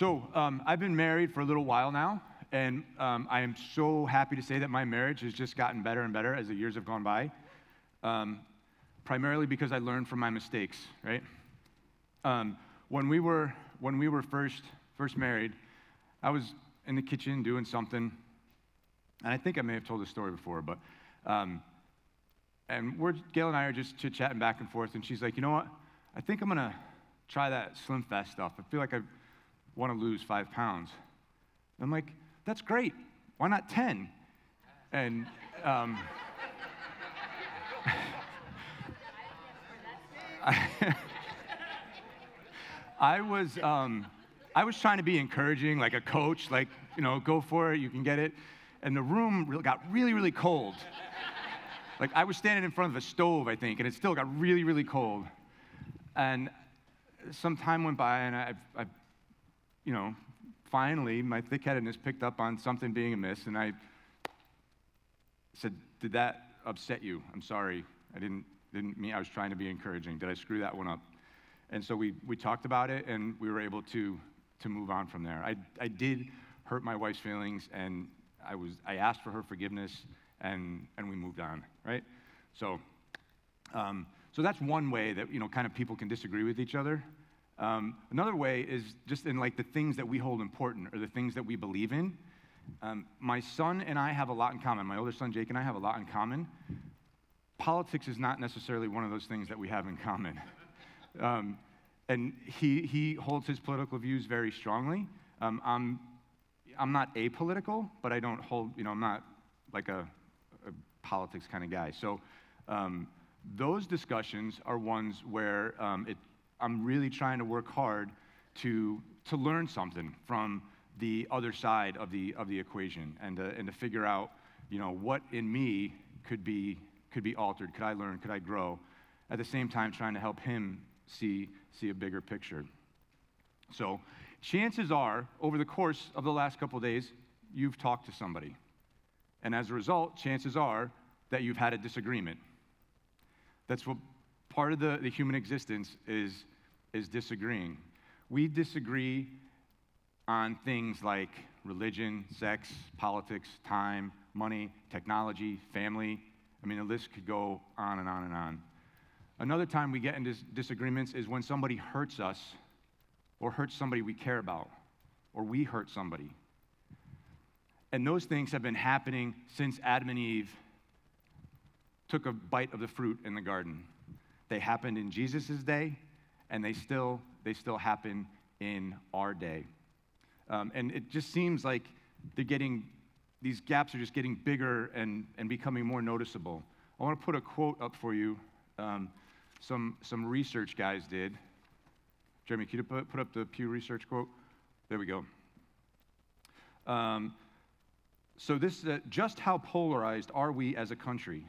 So, um, I've been married for a little while now, and um, I am so happy to say that my marriage has just gotten better and better as the years have gone by. Um, primarily because I learned from my mistakes, right? Um, when we were when we were first first married, I was in the kitchen doing something, and I think I may have told this story before, but um, and we're Gail and I are just chit chatting back and forth, and she's like, you know what? I think I'm gonna try that Slim Fast stuff. I feel like I want to lose five pounds. I'm like, that's great. Why not 10? And um, I, was, um, I was trying to be encouraging, like a coach, like, you know, go for it, you can get it. And the room got really, really cold. Like, I was standing in front of a stove, I think, and it still got really, really cold. And some time went by, and I, I you know, finally, my thick headedness picked up on something being amiss, and I said, Did that upset you? I'm sorry. I didn't, didn't mean I was trying to be encouraging. Did I screw that one up? And so we, we talked about it, and we were able to, to move on from there. I, I did hurt my wife's feelings, and I, was, I asked for her forgiveness, and, and we moved on, right? So, um, so that's one way that, you know, kind of people can disagree with each other. Um, another way is just in like the things that we hold important or the things that we believe in. Um, my son and I have a lot in common. My older son Jake and I have a lot in common. Politics is not necessarily one of those things that we have in common. Um, and he, he holds his political views very strongly. Um, I'm, I'm not apolitical, but I don't hold, you know, I'm not like a, a politics kind of guy. So um, those discussions are ones where um, it I'm really trying to work hard to, to learn something from the other side of the, of the equation and to, and to figure out, you know, what in me could be, could be altered, could I learn, could I grow, at the same time trying to help him see, see a bigger picture. So chances are, over the course of the last couple days, you've talked to somebody. And as a result, chances are that you've had a disagreement. That's what part of the, the human existence is is disagreeing. We disagree on things like religion, sex, politics, time, money, technology, family. I mean, the list could go on and on and on. Another time we get into disagreements is when somebody hurts us or hurts somebody we care about or we hurt somebody. And those things have been happening since Adam and Eve took a bite of the fruit in the garden. They happened in Jesus' day, and they still, they still happen in our day. Um, and it just seems like they're getting, these gaps are just getting bigger and, and becoming more noticeable. I want to put a quote up for you. Um, some, some research guys did. Jeremy, can you put, put up the Pew Research quote? There we go. Um, so, this uh, just how polarized are we as a country?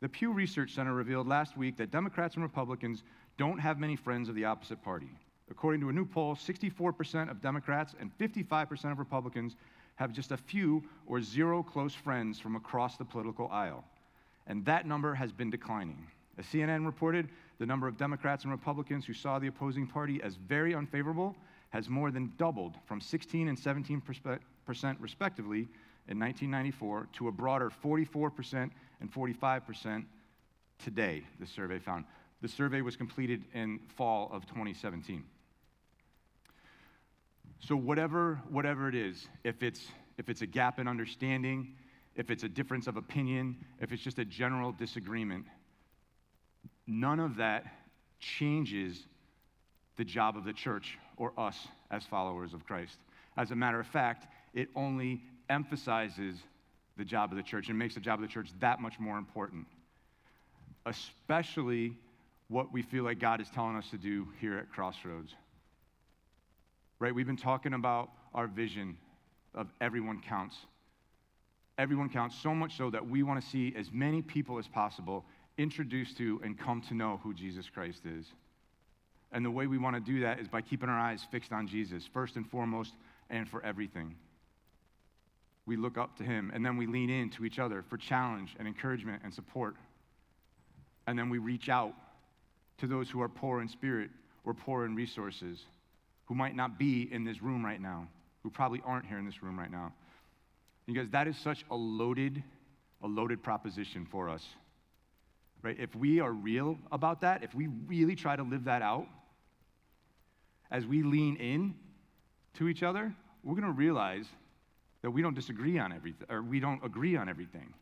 The Pew Research Center revealed last week that Democrats and Republicans don't have many friends of the opposite party. According to a new poll, 64% of Democrats and 55% of Republicans have just a few or zero close friends from across the political aisle. And that number has been declining. As CNN reported, the number of Democrats and Republicans who saw the opposing party as very unfavorable has more than doubled from 16 and 17 percent respectively in 1994 to a broader 44% and 45% today, the survey found. The survey was completed in fall of 2017. So whatever, whatever it is, if it's, if it's a gap in understanding, if it's a difference of opinion, if it's just a general disagreement, none of that changes the job of the church or us as followers of Christ. As a matter of fact, it only emphasizes the job of the church and makes the job of the church that much more important, especially what we feel like God is telling us to do here at Crossroads. Right? We've been talking about our vision of everyone counts. Everyone counts so much so that we want to see as many people as possible introduced to and come to know who Jesus Christ is. And the way we want to do that is by keeping our eyes fixed on Jesus, first and foremost, and for everything. We look up to him, and then we lean in to each other for challenge and encouragement and support. And then we reach out to those who are poor in spirit or poor in resources, who might not be in this room right now, who probably aren't here in this room right now. Because that is such a loaded, a loaded proposition for us. Right? If we are real about that, if we really try to live that out, as we lean in to each other, we're going to realize that we don't disagree on everything, or we don't agree on everything.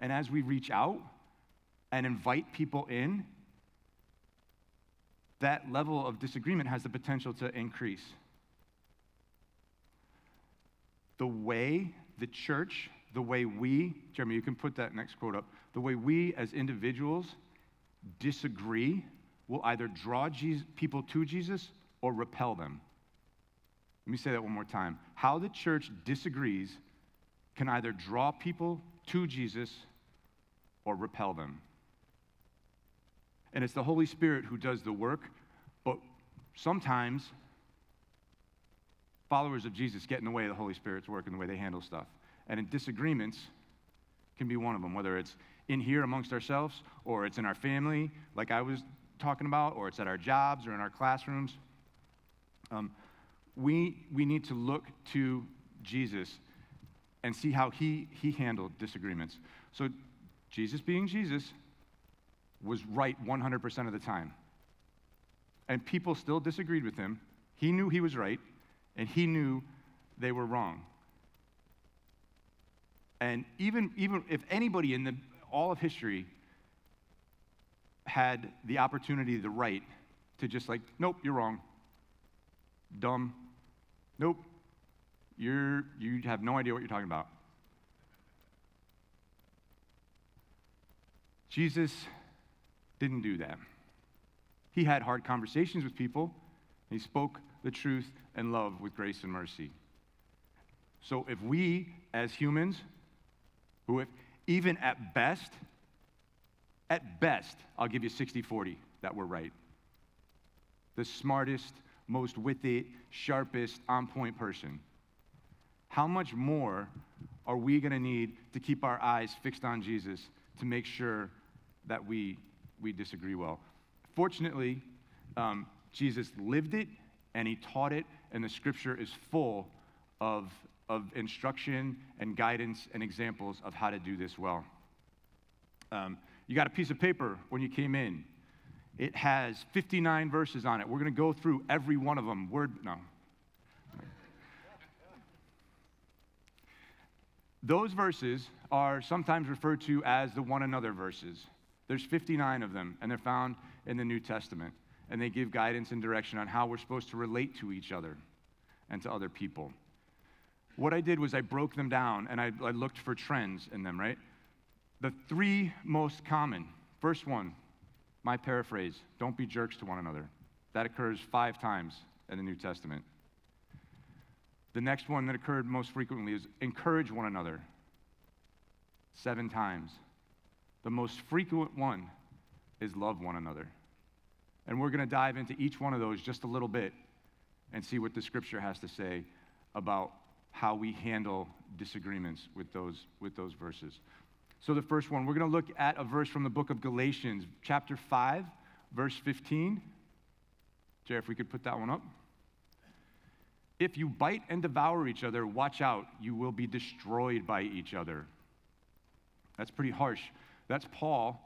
And as we reach out and invite people in, that level of disagreement has the potential to increase. The way the church, the way we, Jeremy, you can put that next quote up, the way we as individuals disagree will either draw Jesus, people to Jesus or repel them. Let me say that one more time. How the church disagrees can either draw people to Jesus or repel them. And it's the Holy Spirit who does the work, but sometimes followers of Jesus get in the way of the Holy Spirit's work and the way they handle stuff. And in disagreements can be one of them, whether it's in here amongst ourselves or it's in our family, like I was talking about, or it's at our jobs or in our classrooms. Um, we, we need to look to Jesus and see how he, he handled disagreements. So, Jesus being Jesus was right 100% of the time. And people still disagreed with him. He knew he was right, and he knew they were wrong. And even, even if anybody in the, all of history had the opportunity, the right to just like, nope, you're wrong, dumb, nope, you're, you have no idea what you're talking about. Jesus didn't do that. He had hard conversations with people. He spoke the truth and love with grace and mercy. So if we, as humans, who if, even at best, at best, I'll give you 60 40 that we're right. The smartest, most witty, sharpest, on point person. How much more are we going to need to keep our eyes fixed on Jesus to make sure that we, we disagree well? Fortunately, um, Jesus lived it and he taught it, and the scripture is full of, of instruction and guidance and examples of how to do this well. Um, you got a piece of paper when you came in. It has 59 verses on it. We're going to go through every one of them. Word, no. Those verses are sometimes referred to as the one another verses. There's 59 of them, and they're found in the New Testament. And they give guidance and direction on how we're supposed to relate to each other and to other people. What I did was I broke them down and I, I looked for trends in them, right? The three most common first one, my paraphrase, don't be jerks to one another. That occurs five times in the New Testament. The next one that occurred most frequently is encourage one another, seven times. The most frequent one is love one another. And we're going to dive into each one of those just a little bit and see what the scripture has to say about how we handle disagreements with those, with those verses. So, the first one, we're going to look at a verse from the book of Galatians, chapter 5, verse 15. Jerry, if we could put that one up. If you bite and devour each other, watch out, you will be destroyed by each other. That's pretty harsh. That's Paul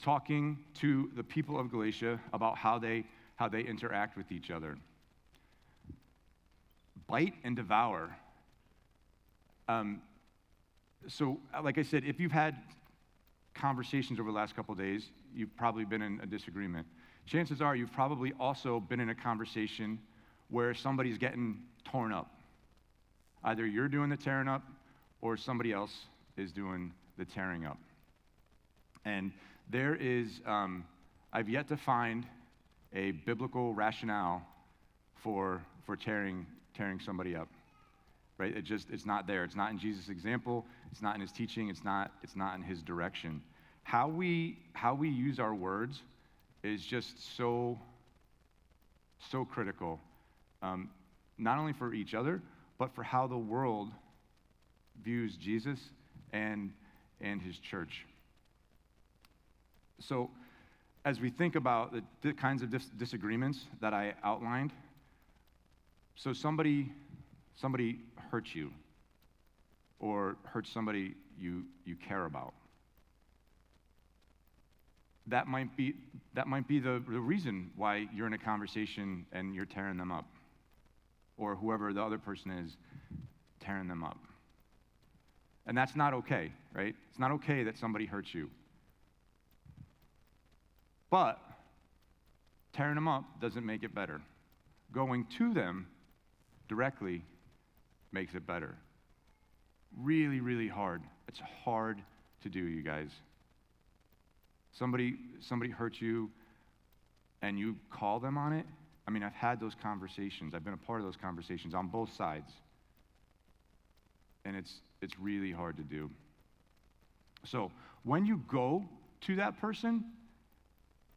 talking to the people of Galatia about how they, how they interact with each other. Bite and devour. Um, so, uh, like I said, if you've had conversations over the last couple days, you've probably been in a disagreement. Chances are you've probably also been in a conversation where somebody's getting torn up. Either you're doing the tearing up or somebody else is doing the tearing up. And there is, um, I've yet to find a biblical rationale for, for tearing, tearing somebody up right? It just, it's not there. It's not in Jesus' example. It's not in his teaching. It's not, it's not in his direction. How we, how we use our words is just so, so critical, um, not only for each other, but for how the world views Jesus and, and his church. So, as we think about the, the kinds of dis- disagreements that I outlined, So somebody, somebody hurts you or hurt somebody you, you care about. That might be, that might be the, the reason why you're in a conversation and you're tearing them up, or whoever the other person is tearing them up. And that's not okay, right? It's not okay that somebody hurts you. But tearing them up doesn't make it better. Going to them directly makes it better. Really, really hard. It's hard to do, you guys. Somebody, somebody hurts you and you call them on it. I mean, I've had those conversations. I've been a part of those conversations on both sides. And it's, it's really hard to do. So, when you go to that person,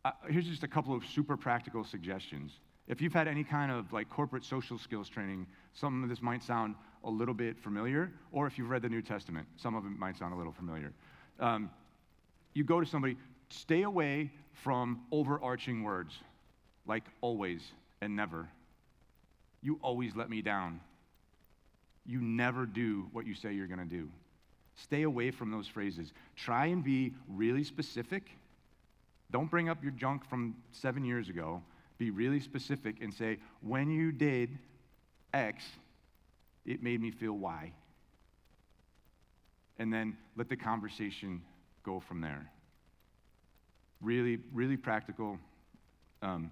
uh, here's just a couple of super practical suggestions. If you've had any kind of like corporate social skills training, some of this might sound a little bit familiar, or if you've read the New Testament, some of it might sound a little familiar. Um, you go to somebody, stay away from overarching words like always and never. You always let me down. You never do what you say you're going to do. Stay away from those phrases. Try and be really specific. Don't bring up your junk from seven years ago. Be really specific and say, when you did X, it made me feel Y. And then let the conversation go from there. Really, really practical. Um,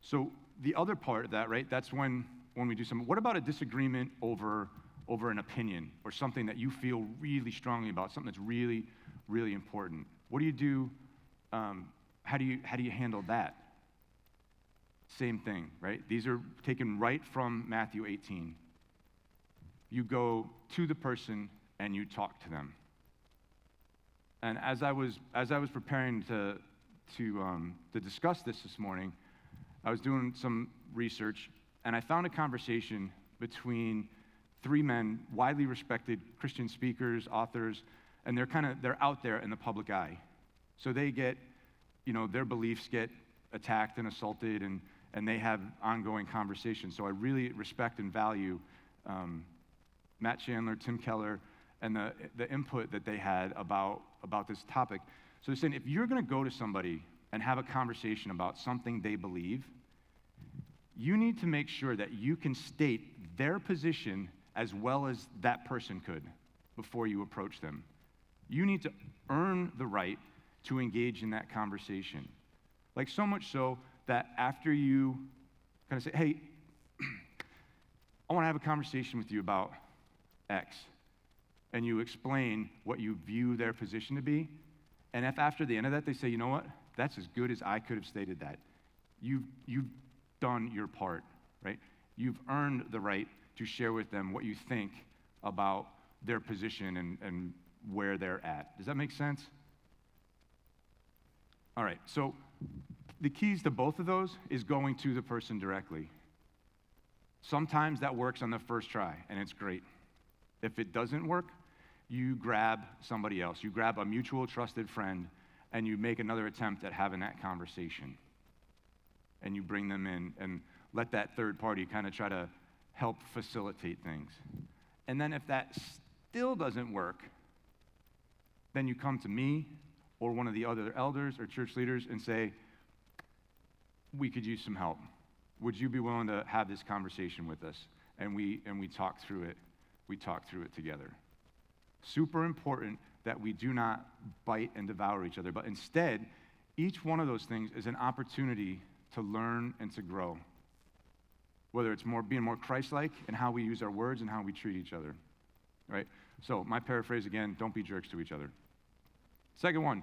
so the other part of that, right? That's when when we do something. What about a disagreement over over an opinion or something that you feel really strongly about, something that's really, really important? What do you do? Um, how do you how do you handle that? Same thing, right? These are taken right from Matthew 18. You go to the person and you talk to them. And as I was, as I was preparing to, to, um, to discuss this this morning, I was doing some research and I found a conversation between three men, widely respected Christian speakers, authors, and they're kind of they're out there in the public eye. So they get, you know, their beliefs get attacked and assaulted, and and they have ongoing conversations. So I really respect and value um, Matt Chandler, Tim Keller, and the the input that they had about about this topic. So they're saying if you're going to go to somebody and have a conversation about something they believe, you need to make sure that you can state their position as well as that person could before you approach them. You need to earn the right to engage in that conversation. Like, so much so that after you kind of say, hey, I want to have a conversation with you about X, and you explain what you view their position to be, and if after the end of that they say, you know what, that's as good as I could have stated that, you've, you've done your part, right? You've earned the right to share with them what you think about their position and, and where they're at. Does that make sense? All right, so the keys to both of those is going to the person directly. Sometimes that works on the first try, and it's great. If it doesn't work, you grab somebody else. You grab a mutual trusted friend, and you make another attempt at having that conversation and you bring them in and let that third party kind of try to help facilitate things. And then if that still doesn't work, then you come to me or one of the other elders or church leaders and say, We could use some help. Would you be willing to have this conversation with us? And we, and we talk through it. We talk through it together. Super important that we do not bite and devour each other, but instead, each one of those things is an opportunity to learn and to grow. Whether it's more being more Christ-like in how we use our words and how we treat each other. Right? So my paraphrase again, don't be jerks to each other. Second one,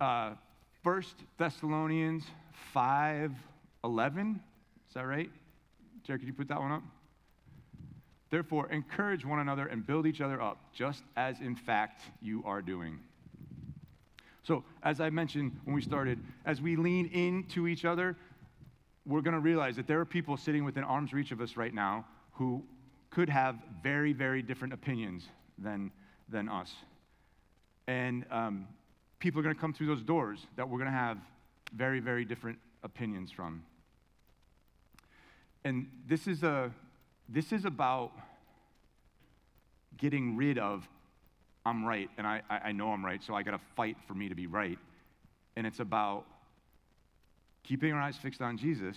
uh, 1 Thessalonians 5 11. Is that right? Jared, could you put that one up? Therefore, encourage one another and build each other up, just as in fact you are doing. So, as I mentioned when we started, as we lean into each other, we're going to realize that there are people sitting within arm's reach of us right now who could have very, very different opinions than, than us. And um, people are going to come through those doors that we're going to have very, very different opinions from. And this is a this is about getting rid of I'm right and I, I know I'm right, so I gotta fight for me to be right. And it's about keeping our eyes fixed on Jesus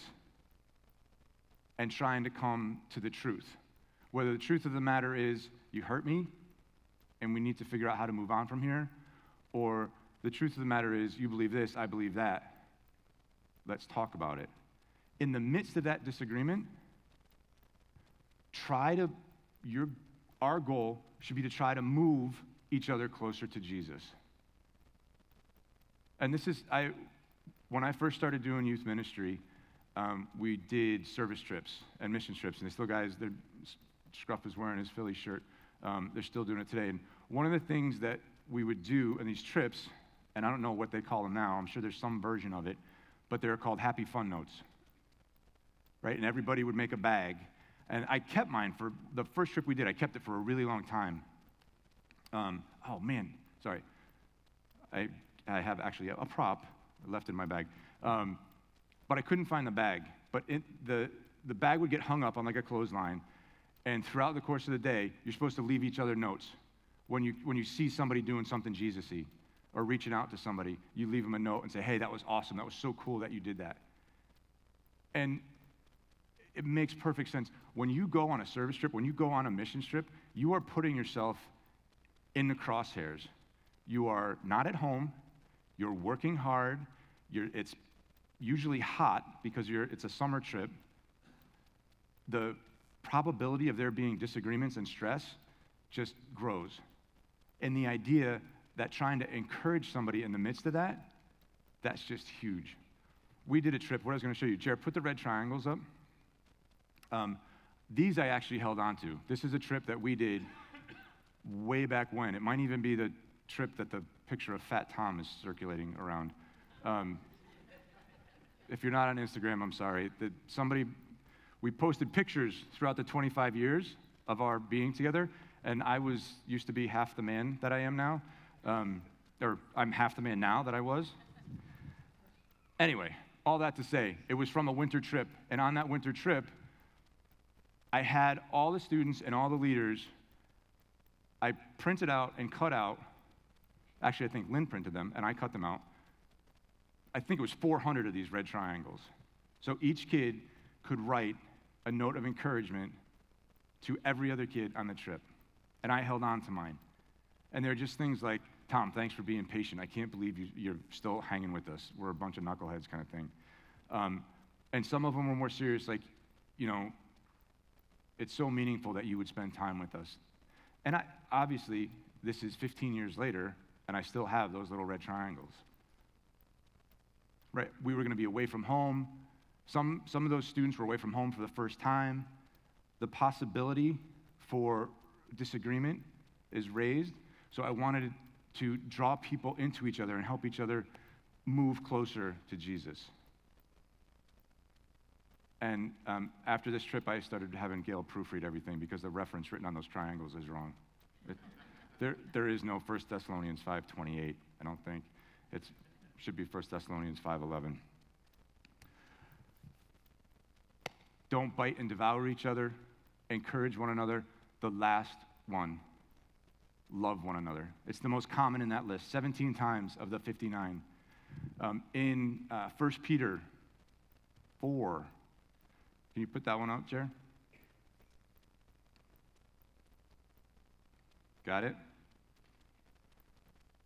and trying to come to the truth. Whether the truth of the matter is you hurt me and we need to figure out how to move on from here, or the truth of the matter is you believe this, I believe that. Let's talk about it. In the midst of that disagreement, try to, your, our goal should be to try to move each other closer to Jesus. And this is, I, when I first started doing youth ministry, um, we did service trips and mission trips, and still guys, their Scruff is wearing his Philly shirt. Um, they're still doing it today. And one of the things that we would do in these trips, and I don't know what they call them now, I'm sure there's some version of it, but they're called Happy Fun Notes. Right? And everybody would make a bag. And I kept mine for the first trip we did, I kept it for a really long time. Um, oh, man, sorry. I, I have actually a, a prop left in my bag. Um, but I couldn't find the bag. But it, the, the bag would get hung up on like a clothesline. And throughout the course of the day, you're supposed to leave each other notes. When you, when you see somebody doing something Jesus y or reaching out to somebody, you leave them a note and say, hey, that was awesome. That was so cool that you did that. And it makes perfect sense. When you go on a service trip, when you go on a mission trip, you are putting yourself in the crosshairs. You are not at home, you're working hard, you're, it's usually hot because it's a summer trip. The probability of there being disagreements and stress just grows. And the idea that trying to encourage somebody in the midst of that, that's just huge. We did a trip, what I was going to show you. Jared, put the red triangles up. Um, these I actually held on to. This is a trip that we did way back when. It might even be the trip that the picture of Fat Tom is circulating around. Um, if you're not on Instagram, I'm sorry. That somebody, we posted pictures throughout the 25 years of our being together, and I was used to be half the man that I am now, um, or I'm half the man now that I was. Anyway, all that to say, it was from a winter trip, and on that winter trip, I had all the students and all the leaders. I printed out and cut out. Actually, I think Lynn printed them, and I cut them out. I think it was 400 of these red triangles. So each kid could write a note of encouragement to every other kid on the trip. And I held on to mine. And there are just things like, Tom, thanks for being patient. I can't believe you, are still hanging with us. We're a bunch of knuckleheads, kind of thing. Um, and some of them were more serious, like, you know, it's so meaningful that you would spend time with us. And I, obviously, this is 15 years later, and I still have those little red triangles. Right? We were going to be away from home. Some, some of those students were away from home for the first time. The possibility for disagreement is raised. So I wanted to draw people into each other and help each other move closer to Jesus. And um, after this trip, I started having Gail proofread everything because the reference written on those triangles is wrong. It, there, there is no 1 Thessalonians 5.28, I don't think. It should be 1 Thessalonians 5.11. Don't bite and devour each other. Encourage one another. The last one, love one another. It's the most common in that list, 17 times of the 59. Um, in uh, 1 Peter 4, can you put that one up, Jer? Got it?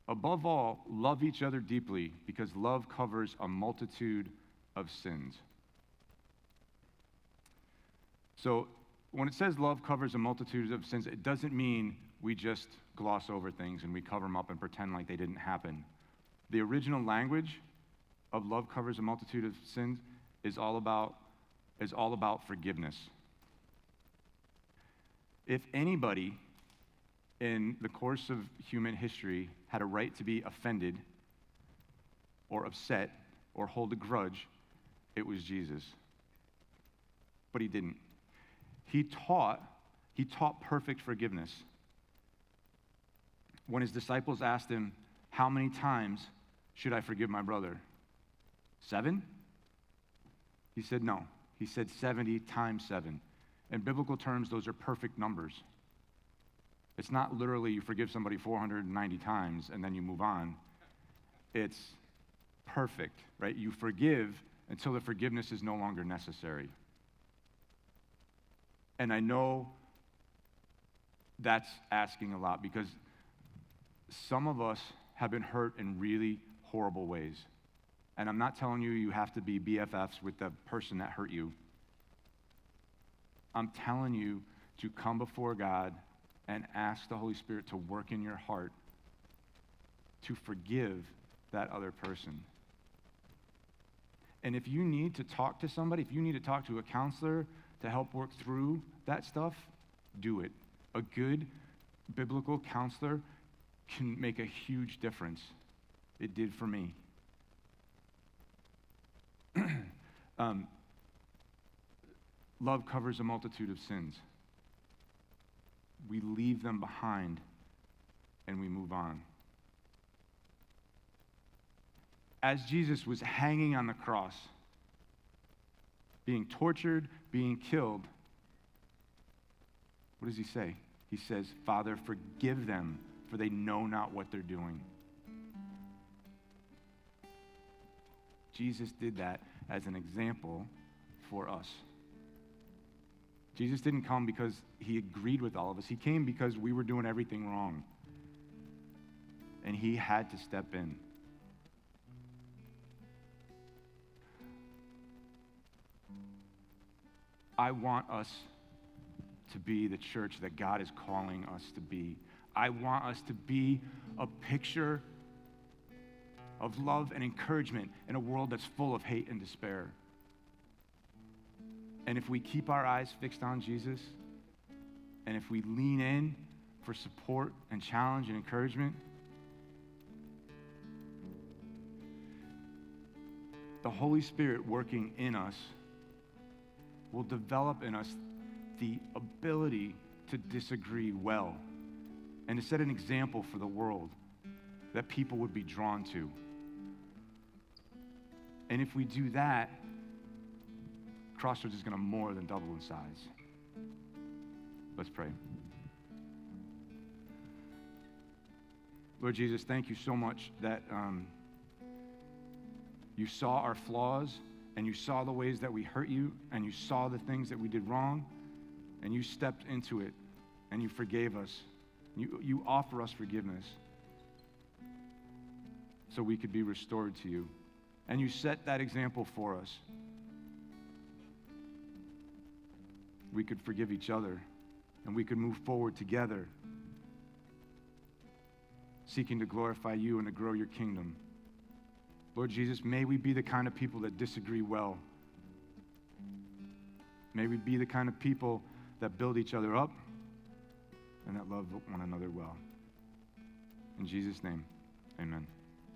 Above all, love each other deeply because love covers a multitude of sins. So, when it says love covers a multitude of sins, it doesn't mean we just gloss over things and we cover them up and pretend like they didn't happen. The original language of love covers a multitude of sins is all about is all about forgiveness. If anybody in the course of human history had a right to be offended or upset or hold a grudge, it was Jesus. But he didn't. He taught, he taught perfect forgiveness. When his disciples asked him, How many times should I forgive my brother? Seven? He said, No. He said 70 times 7. In biblical terms, those are perfect numbers. It's not literally you forgive somebody 490 times and then you move on. It's perfect, right? You forgive until the forgiveness is no longer necessary. And I know that's asking a lot because some of us have been hurt in really horrible ways. And I'm not telling you you have to be BFFs with the person that hurt you. I'm telling you to come before God and ask the Holy Spirit to work in your heart to forgive that other person. And if you need to talk to somebody, if you need to talk to a counselor to help work through that stuff, do it. A good biblical counselor can make a huge difference. It did for me. um, love covers a multitude of sins. We leave them behind and we move on. As Jesus was hanging on the cross, being tortured, being killed, what does he say? He says, Father, forgive them, for they know not what they're doing. Jesus did that as an example for us. Jesus didn't come because he agreed with all of us. He came because we were doing everything wrong. And he had to step in. I want us to be the church that God is calling us to be. I want us to be a picture of love and encouragement in a world that's full of hate and despair. And if we keep our eyes fixed on Jesus, and if we lean in for support and challenge and encouragement, the Holy Spirit working in us will develop in us the ability to disagree well and to set an example for the world that people would be drawn to. And if we do that, Crossroads is going to more than double in size. Let's pray. Lord Jesus, thank you so much that um, you saw our flaws and you saw the ways that we hurt you and you saw the things that we did wrong and you stepped into it and you forgave us. You, you offer us forgiveness so we could be restored to you. And you set that example for us. We could forgive each other and we could move forward together, seeking to glorify you and to grow your kingdom. Lord Jesus, may we be the kind of people that disagree well. May we be the kind of people that build each other up and that love one another well. In Jesus' name, amen.